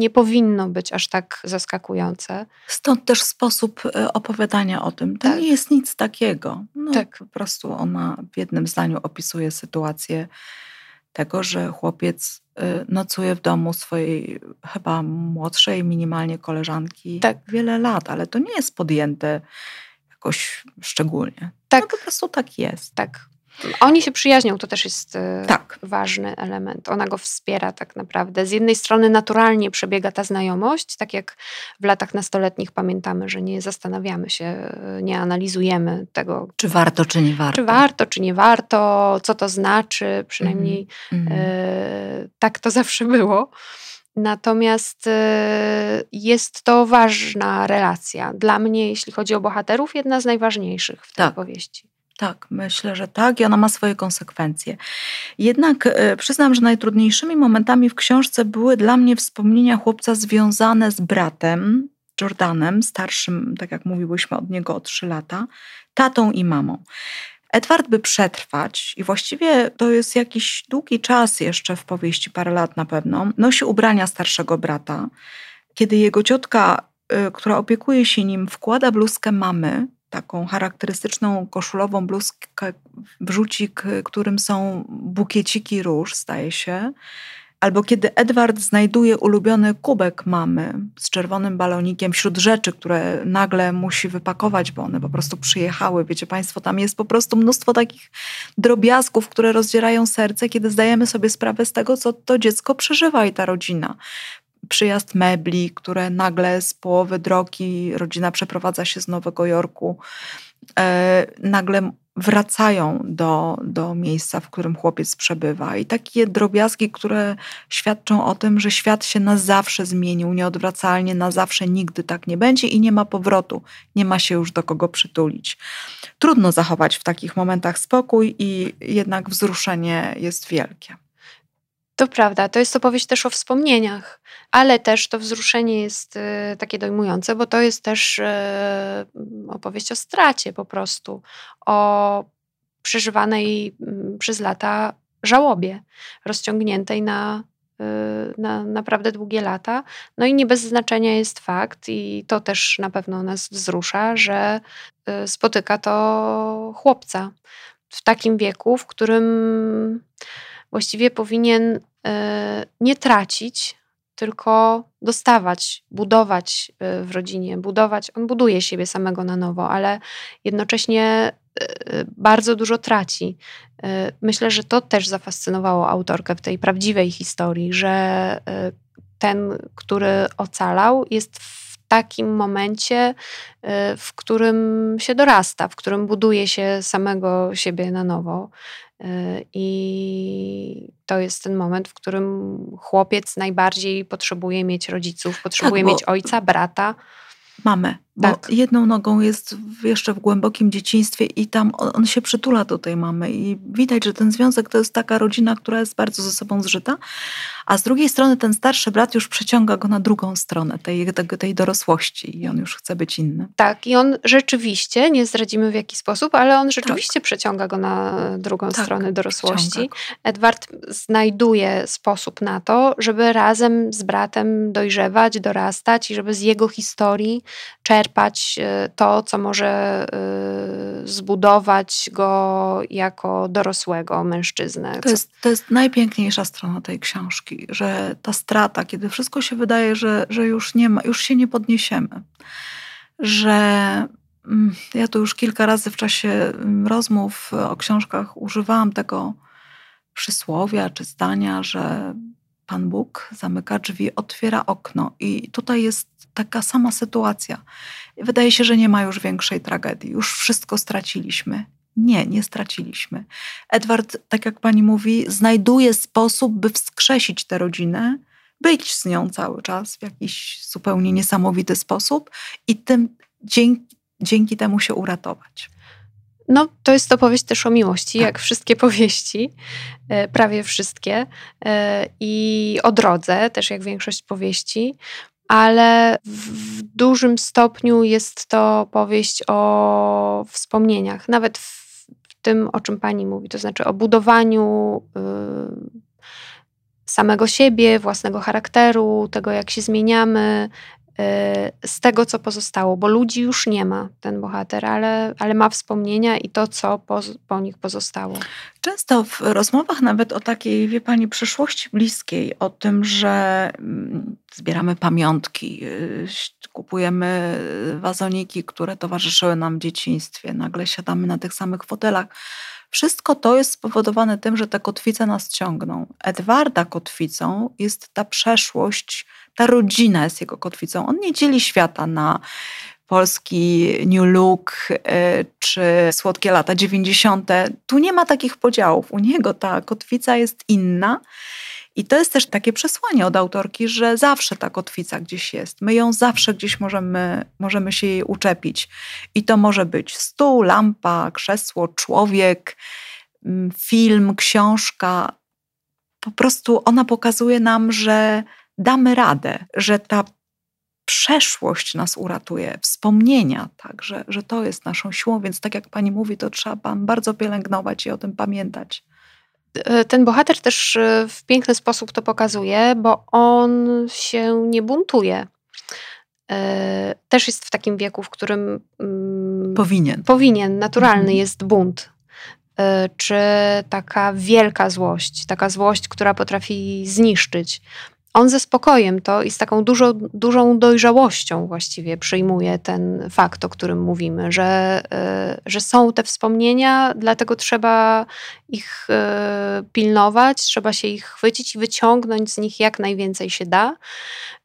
nie powinno być aż tak zaskakujące. Stąd też sposób e, opowiadania o tym. To tak. nie jest nic takiego. No, tak. Po prostu ona w jednym zdaniu opisuje sytuację tego, że chłopiec e, nocuje w domu swojej chyba młodszej minimalnie koleżanki tak. wiele lat, ale to nie jest podjęte jakoś szczególnie. Tak. No po prostu tak jest. Tak. Oni się przyjaźnią, to też jest e, tak. ważny element. Ona go wspiera tak naprawdę. Z jednej strony naturalnie przebiega ta znajomość, tak jak w latach nastoletnich pamiętamy, że nie zastanawiamy się, e, nie analizujemy tego. Czy warto, czy nie warto. Czy warto, czy nie warto, co to znaczy, przynajmniej mm. e, tak to zawsze było. Natomiast jest to ważna relacja. Dla mnie, jeśli chodzi o bohaterów, jedna z najważniejszych w tej tak. powieści. Tak, myślę, że tak i ona ma swoje konsekwencje. Jednak e, przyznam, że najtrudniejszymi momentami w książce były dla mnie wspomnienia chłopca związane z bratem, Jordanem, starszym, tak jak mówiłyśmy, od niego o trzy lata, tatą i mamą. Edward by przetrwać i właściwie to jest jakiś długi czas jeszcze w powieści, parę lat na pewno, nosi ubrania starszego brata. Kiedy jego ciotka, y, która opiekuje się nim, wkłada bluzkę mamy, taką charakterystyczną koszulową bluzkę, wrzucik, którym są bukieciki róż, staje się, Albo kiedy Edward znajduje ulubiony kubek mamy z czerwonym balonikiem wśród rzeczy, które nagle musi wypakować, bo one po prostu przyjechały. Wiecie Państwo, tam jest po prostu mnóstwo takich drobiazgów, które rozdzierają serce, kiedy zdajemy sobie sprawę z tego, co to dziecko przeżywa i ta rodzina. Przyjazd mebli, które nagle z połowy drogi rodzina przeprowadza się z Nowego Jorku, e, nagle wracają do, do miejsca, w którym chłopiec przebywa. I takie drobiazgi, które świadczą o tym, że świat się na zawsze zmienił, nieodwracalnie, na zawsze nigdy tak nie będzie i nie ma powrotu, nie ma się już do kogo przytulić. Trudno zachować w takich momentach spokój i jednak wzruszenie jest wielkie. To prawda, to jest opowieść też o wspomnieniach, ale też to wzruszenie jest y, takie dojmujące, bo to jest też y, opowieść o stracie po prostu, o przeżywanej przez lata żałobie, rozciągniętej na, y, na naprawdę długie lata. No i nie bez znaczenia jest fakt, i to też na pewno nas wzrusza, że spotyka to chłopca w takim wieku, w którym właściwie powinien e, nie tracić, tylko dostawać, budować e, w rodzinie, budować. On buduje siebie samego na nowo, ale jednocześnie e, bardzo dużo traci. Myślę, że to też zafascynowało autorkę w tej prawdziwej historii, że ten, który ocalał, jest w takim momencie, w którym się dorasta, w którym buduje się samego siebie na nowo. I to jest ten moment, w którym chłopiec najbardziej potrzebuje mieć rodziców, potrzebuje tak, mieć ojca, brata. Mamę, bo tak. jedną nogą jest jeszcze w głębokim dzieciństwie i tam on, on, się przytula do tej mamy i widać, że ten związek to jest taka rodzina, która jest bardzo ze sobą zżyta, a z drugiej strony ten starszy brat już przeciąga go na drugą stronę tej, tej, tej dorosłości i on już chce być inny. Tak, i on rzeczywiście, nie zdradzimy w jaki sposób, ale on rzeczywiście tak. przeciąga go na drugą tak, stronę dorosłości. Edward znajduje sposób na to, żeby razem z bratem dojrzewać, dorastać i żeby z jego historii czerpać e, to, co może e, zbudować go jako dorosłego mężczyznę. To jest, to jest najpiękniejsza strona tej książki że ta strata, kiedy wszystko się wydaje, że, że już nie ma, już się nie podniesiemy, że mm, ja tu już kilka razy w czasie mm, rozmów o książkach używałam tego przysłowia czy zdania, że Pan Bóg zamyka drzwi, otwiera okno. I tutaj jest taka sama sytuacja. Wydaje się, że nie ma już większej tragedii. Już wszystko straciliśmy. Nie, nie straciliśmy. Edward, tak jak pani mówi, znajduje sposób, by wskrzesić tę rodzinę, być z nią cały czas w jakiś zupełnie niesamowity sposób i tym dzięki, dzięki temu się uratować. No, to jest opowieść też o miłości, tak. jak wszystkie powieści, e, prawie wszystkie, e, i o drodze, też jak większość powieści, ale w dużym stopniu jest to powieść o wspomnieniach, nawet w tym, o czym pani mówi, to znaczy o budowaniu y, samego siebie, własnego charakteru, tego, jak się zmieniamy, z tego, co pozostało, bo ludzi już nie ma, ten bohater, ale, ale ma wspomnienia i to, co po, po nich pozostało. Często w rozmowach nawet o takiej, wie pani, przyszłości bliskiej, o tym, że mm, zbieramy pamiątki, y, kupujemy wazoniki, które towarzyszyły nam w dzieciństwie, nagle siadamy na tych samych fotelach. Wszystko to jest spowodowane tym, że te kotwice nas ciągną. Edwarda kotwicą jest ta przeszłość, ta rodzina jest jego kotwicą. On nie dzieli świata na polski New Look y, czy słodkie lata 90. Tu nie ma takich podziałów. U niego ta kotwica jest inna i to jest też takie przesłanie od autorki, że zawsze ta kotwica gdzieś jest. My ją zawsze gdzieś możemy, możemy się jej uczepić. I to może być stół, lampa, krzesło, człowiek, mm, film, książka. Po prostu ona pokazuje nam, że damy radę, że ta przeszłość nas uratuje, wspomnienia, tak, że, że to jest naszą siłą, więc tak jak pani mówi, to trzeba bardzo pielęgnować i o tym pamiętać. E, ten bohater też e, w piękny sposób to pokazuje, bo on się nie buntuje. E, też jest w takim wieku, w którym mm, powinien. Powinien, naturalny mhm. jest bunt. Czy taka wielka złość, taka złość, która potrafi zniszczyć. On ze spokojem to i z taką dużo, dużą dojrzałością właściwie przyjmuje ten fakt, o którym mówimy, że, y, że są te wspomnienia, dlatego trzeba ich y, pilnować, trzeba się ich chwycić i wyciągnąć z nich jak najwięcej się da.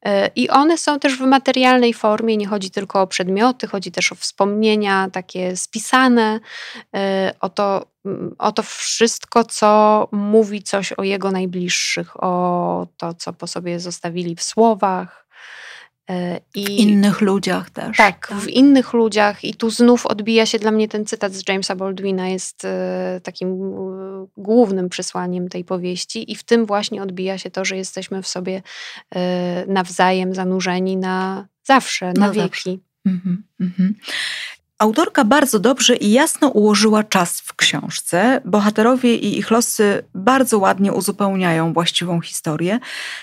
Y, I one są też w materialnej formie, nie chodzi tylko o przedmioty, chodzi też o wspomnienia takie spisane, o to, o to wszystko, co mówi coś o jego najbliższych, o to, co po sobie zostawili w słowach. E, I w innych ludziach też. Tak, tak, w innych ludziach. I tu znów odbija się dla mnie ten cytat z Jamesa Baldwina, jest e, takim e, głównym przesłaniem tej powieści. I w tym właśnie odbija się to, że jesteśmy w sobie nawzajem zanurzeni na zawsze, na, na wieki. Zawsze. Mhm, mhm. Autorka bardzo dobrze i jasno ułożyła czas w książce. Bohaterowie i ich losy bardzo ładnie uzupełniają właściwą historię.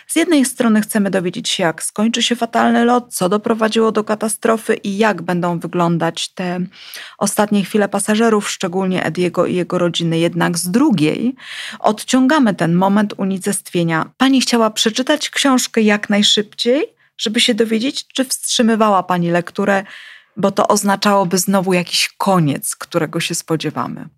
Z jednej strony chcemy dowiedzieć się, jak skończy się fatalny lot, co doprowadziło do katastrofy i jak będą wyglądać te ostatnie chwile pasażerów, szczególnie Ediego i jego rodziny. Jednak z drugiej odciągamy ten moment unicestwienia. Pani chciała przeczytać książkę jak najszybciej, żeby się dowiedzieć, czy wstrzymywała Pani lekturę bo to oznaczałoby znowu jakiś koniec, którego się spodziewamy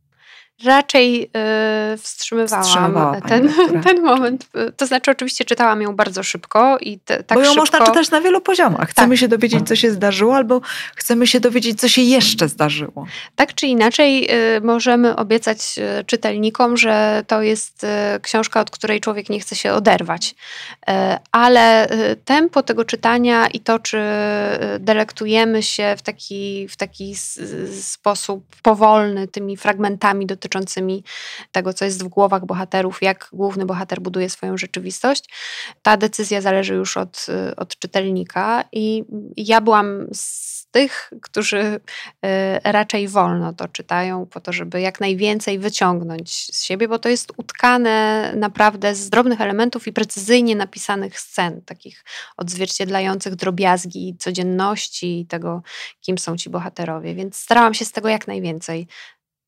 raczej yy, wstrzymywałam Wstrzymywała ten, ten moment. To znaczy, oczywiście czytałam ją bardzo szybko i te, tak Bo ją szybko... można czytać na wielu poziomach. Chcemy tak. się dowiedzieć, co się zdarzyło, albo chcemy się dowiedzieć, co się jeszcze zdarzyło. Tak czy inaczej, yy, możemy obiecać yy, czytelnikom, że to jest y, książka, od której człowiek nie chce się oderwać. Y, ale y, tempo tego czytania i to, czy delektujemy się w taki, w taki sposób powolny tymi fragmentami do dotyczącymi tego, co jest w głowach bohaterów, jak główny bohater buduje swoją rzeczywistość. Ta decyzja zależy już od, od czytelnika i ja byłam z tych, którzy e, raczej wolno to czytają, po to, żeby jak najwięcej wyciągnąć z siebie, bo to jest utkane naprawdę z drobnych elementów i precyzyjnie napisanych scen, takich odzwierciedlających drobiazgi codzienności i tego, kim są ci bohaterowie. Więc starałam się z tego jak najwięcej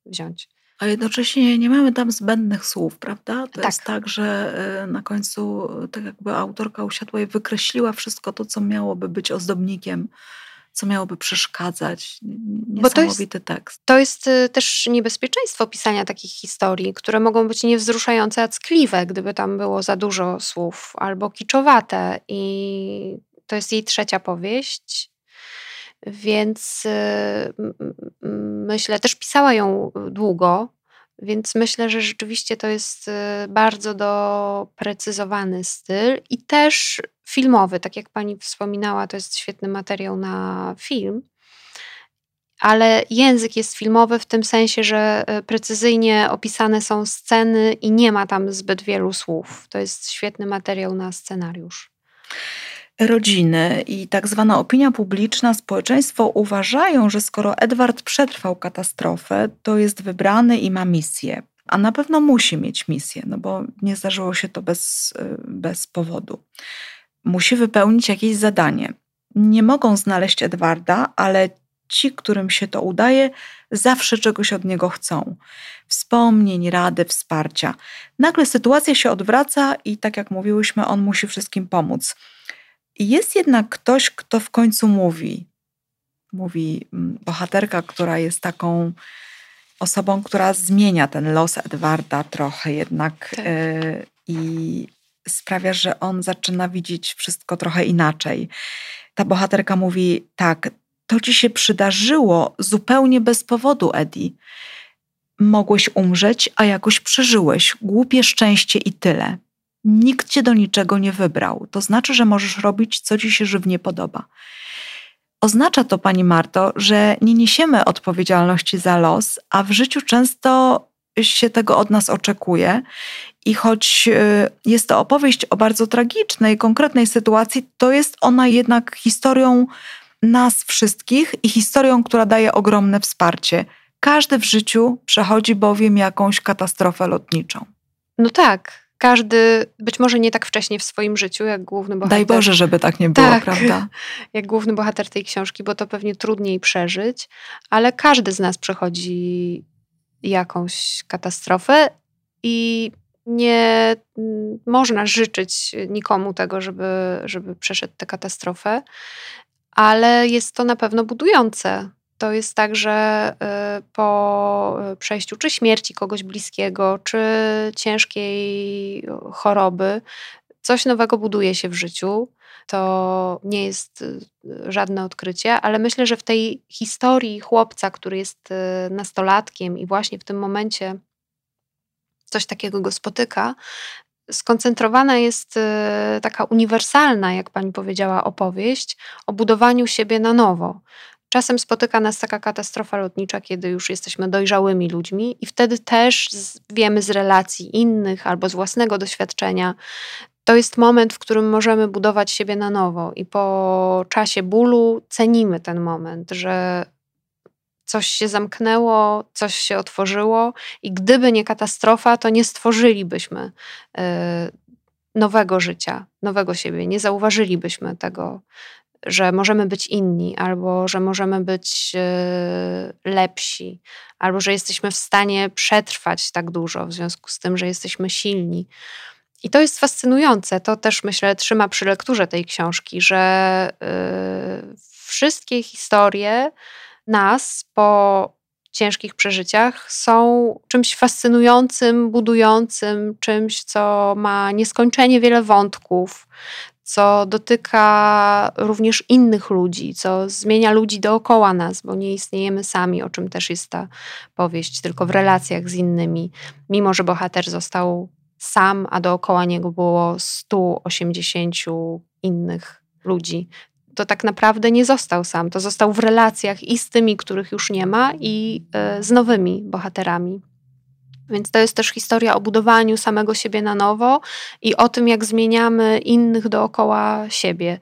wziąć a jednocześnie nie mamy tam zbędnych słów, prawda? To tak. jest tak, że y, na końcu tak jakby autorka usiadła i wykreśliła wszystko to, co miałoby być ozdobnikiem co miałoby przeszkadzać. Niesamowity to jest, tekst. To jest y, też niebezpieczeństwo pisania takich historii, które mogą być niewzruszające, a ckliwe, gdyby tam było za dużo słów, albo kiczowate. I to jest jej trzecia powieść. Więc y, myślę, też pisała ją długo, więc myślę, że rzeczywiście to jest y, bardzo doprecyzowany styl i też filmowy. Tak jak pani wspominała, to jest świetny materiał na film. Ale język jest filmowy w tym sensie, że y, precyzyjnie opisane są sceny i nie ma tam zbyt wielu słów. To jest świetny materiał na scenariusz rodziny i tak zwana opinia publiczna, społeczeństwo uważają, że skoro Edward przetrwał katastrofę, to jest wybrany i ma misję. A na pewno musi mieć misję, no bo nie zdarzyło się to bez, bez powodu. Musi wypełnić jakieś zadanie. Nie mogą znaleźć Edwarda, ale ci, którym się to udaje, zawsze czegoś od niego chcą. Wspomnień, rady, wsparcia. Nagle sytuacja się odwraca i tak jak mówiłyśmy, on musi wszystkim pomóc. Jest jednak ktoś, kto w końcu mówi. Mówi mm, bohaterka, która jest taką osobą, która zmienia ten los Edwarda trochę jednak tak. y, i sprawia, że on zaczyna widzieć wszystko trochę inaczej. Ta bohaterka mówi: Tak, to ci się przydarzyło zupełnie bez powodu, Eddie. Mogłeś umrzeć, a jakoś przeżyłeś. Głupie szczęście i tyle. Nikt cię do niczego nie wybrał. To znaczy, że możesz robić, co ci się żywnie podoba. Oznacza to, Pani Marto, że nie niesiemy odpowiedzialności za los, a w życiu często się tego od nas oczekuje. I choć y, jest to opowieść o bardzo tragicznej, konkretnej sytuacji, to jest ona jednak historią nas wszystkich i historią, która daje ogromne wsparcie. Każdy w życiu przechodzi bowiem jakąś katastrofę lotniczą. No tak, każdy, być może nie tak wcześnie w swoim życiu, jak główny bohater. Daj Boże, żeby tak nie było, tak, prawda? <laughs> Jak główny bohater tej książki, bo to pewnie trudniej przeżyć, ale każdy z nas przechodzi jakąś katastrofę i nie można życzyć nikomu tego, żeby, żeby przeszedł tę katastrofę, ale jest to na pewno budujące. To jest tak, że y, po przejściu czy śmierci kogoś bliskiego, czy ciężkiej choroby, coś nowego buduje się w życiu. To nie jest y, żadne odkrycie, ale myślę, że w tej historii chłopca, który jest y, nastolatkiem i właśnie w tym momencie coś takiego go spotyka, skoncentrowana jest taka uniwersalna, jak pani powiedziała, opowieść o budowaniu siebie na nowo. Czasem spotyka nas taka katastrofa lotnicza, kiedy już jesteśmy dojrzałymi ludźmi, i wtedy też wiemy z relacji innych albo z własnego doświadczenia. To jest moment, w którym możemy budować siebie na nowo, i po czasie bólu cenimy ten moment, że coś się zamknęło, coś się otworzyło, i gdyby nie katastrofa, to nie stworzylibyśmy y, nowego życia, nowego siebie, nie zauważylibyśmy tego, że możemy być inni, albo że możemy być e, lepsi, albo że jesteśmy w stanie przetrwać tak dużo w związku z tym, że jesteśmy silni. I to jest fascynujące. To też myślę trzyma przy lekturze tej książki, że e, wszystkie historie nas po ciężkich przeżyciach są czymś fascynującym, budującym, czymś, co ma nieskończenie wiele wątków, co dotyka również innych ludzi, co zmienia ludzi dookoła nas, bo nie istniejemy sami, o czym też jest ta powieść, tylko w relacjach z innymi. Mimo, że bohater został sam, a dookoła niego było 180 innych ludzi, to tak naprawdę nie został sam. To został w relacjach i z tymi, których już nie ma, i e, z nowymi bohaterami. Więc to jest też historia o budowaniu samego siebie na nowo i o tym, jak zmieniamy innych dookoła siebie.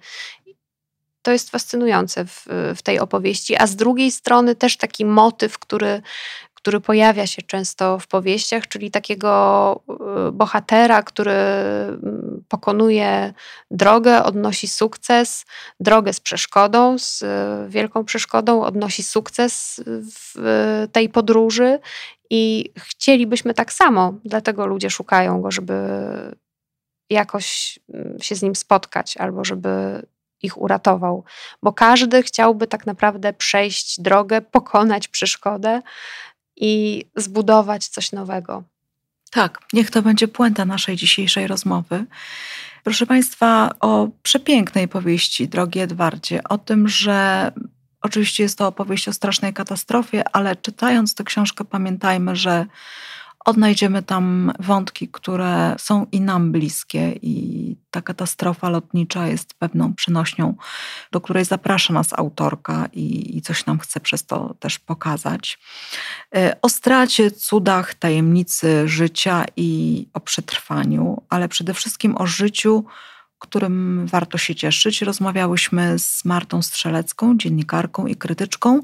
To jest fascynujące w, w tej opowieści, a z drugiej strony też taki motyw, który, który pojawia się często w powieściach, czyli takiego y, bohatera, który mm, pokonuje drogę, odnosi sukces, drogę z przeszkodą, z y, wielką przeszkodą, odnosi sukces w tej podróży i chcielibyśmy tak samo, dlatego ludzie szukają go, żeby jakoś mm, się z nim spotkać albo żeby ich uratował, bo każdy chciałby tak naprawdę przejść drogę, pokonać przeszkodę i zbudować coś nowego. Tak, niech to będzie puenta naszej dzisiejszej rozmowy. Proszę Państwa, o przepięknej powieści, drogi Edwardzie, o tym, że Oczywiście jest to opowieść o strasznej katastrofie, ale czytając tę książkę pamiętajmy, że odnajdziemy tam wątki, które są i nam bliskie, i ta katastrofa lotnicza jest pewną przynośnią, do której zaprasza nas autorka i, i coś nam chce przez to też pokazać. E, o stracie, cudach, tajemnicy życia i o przetrwaniu, ale przede wszystkim o życiu którym warto się cieszyć. Rozmawiałyśmy z Martą Strzelecką, dziennikarką i krytyczką.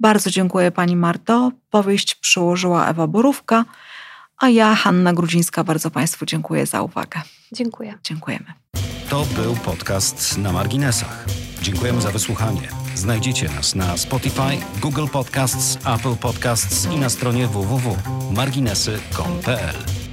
Bardzo dziękuję Pani Marto. Powieść przyłożyła Ewa Borówka, a ja, Hanna Grudzińska, bardzo Państwu dziękuję za uwagę. Dziękuję. Dziękujemy. To był podcast na marginesach. Dziękujemy za wysłuchanie. Znajdziecie nas na Spotify, Google Podcasts, Apple Podcasts i na stronie www.marginesy.pl.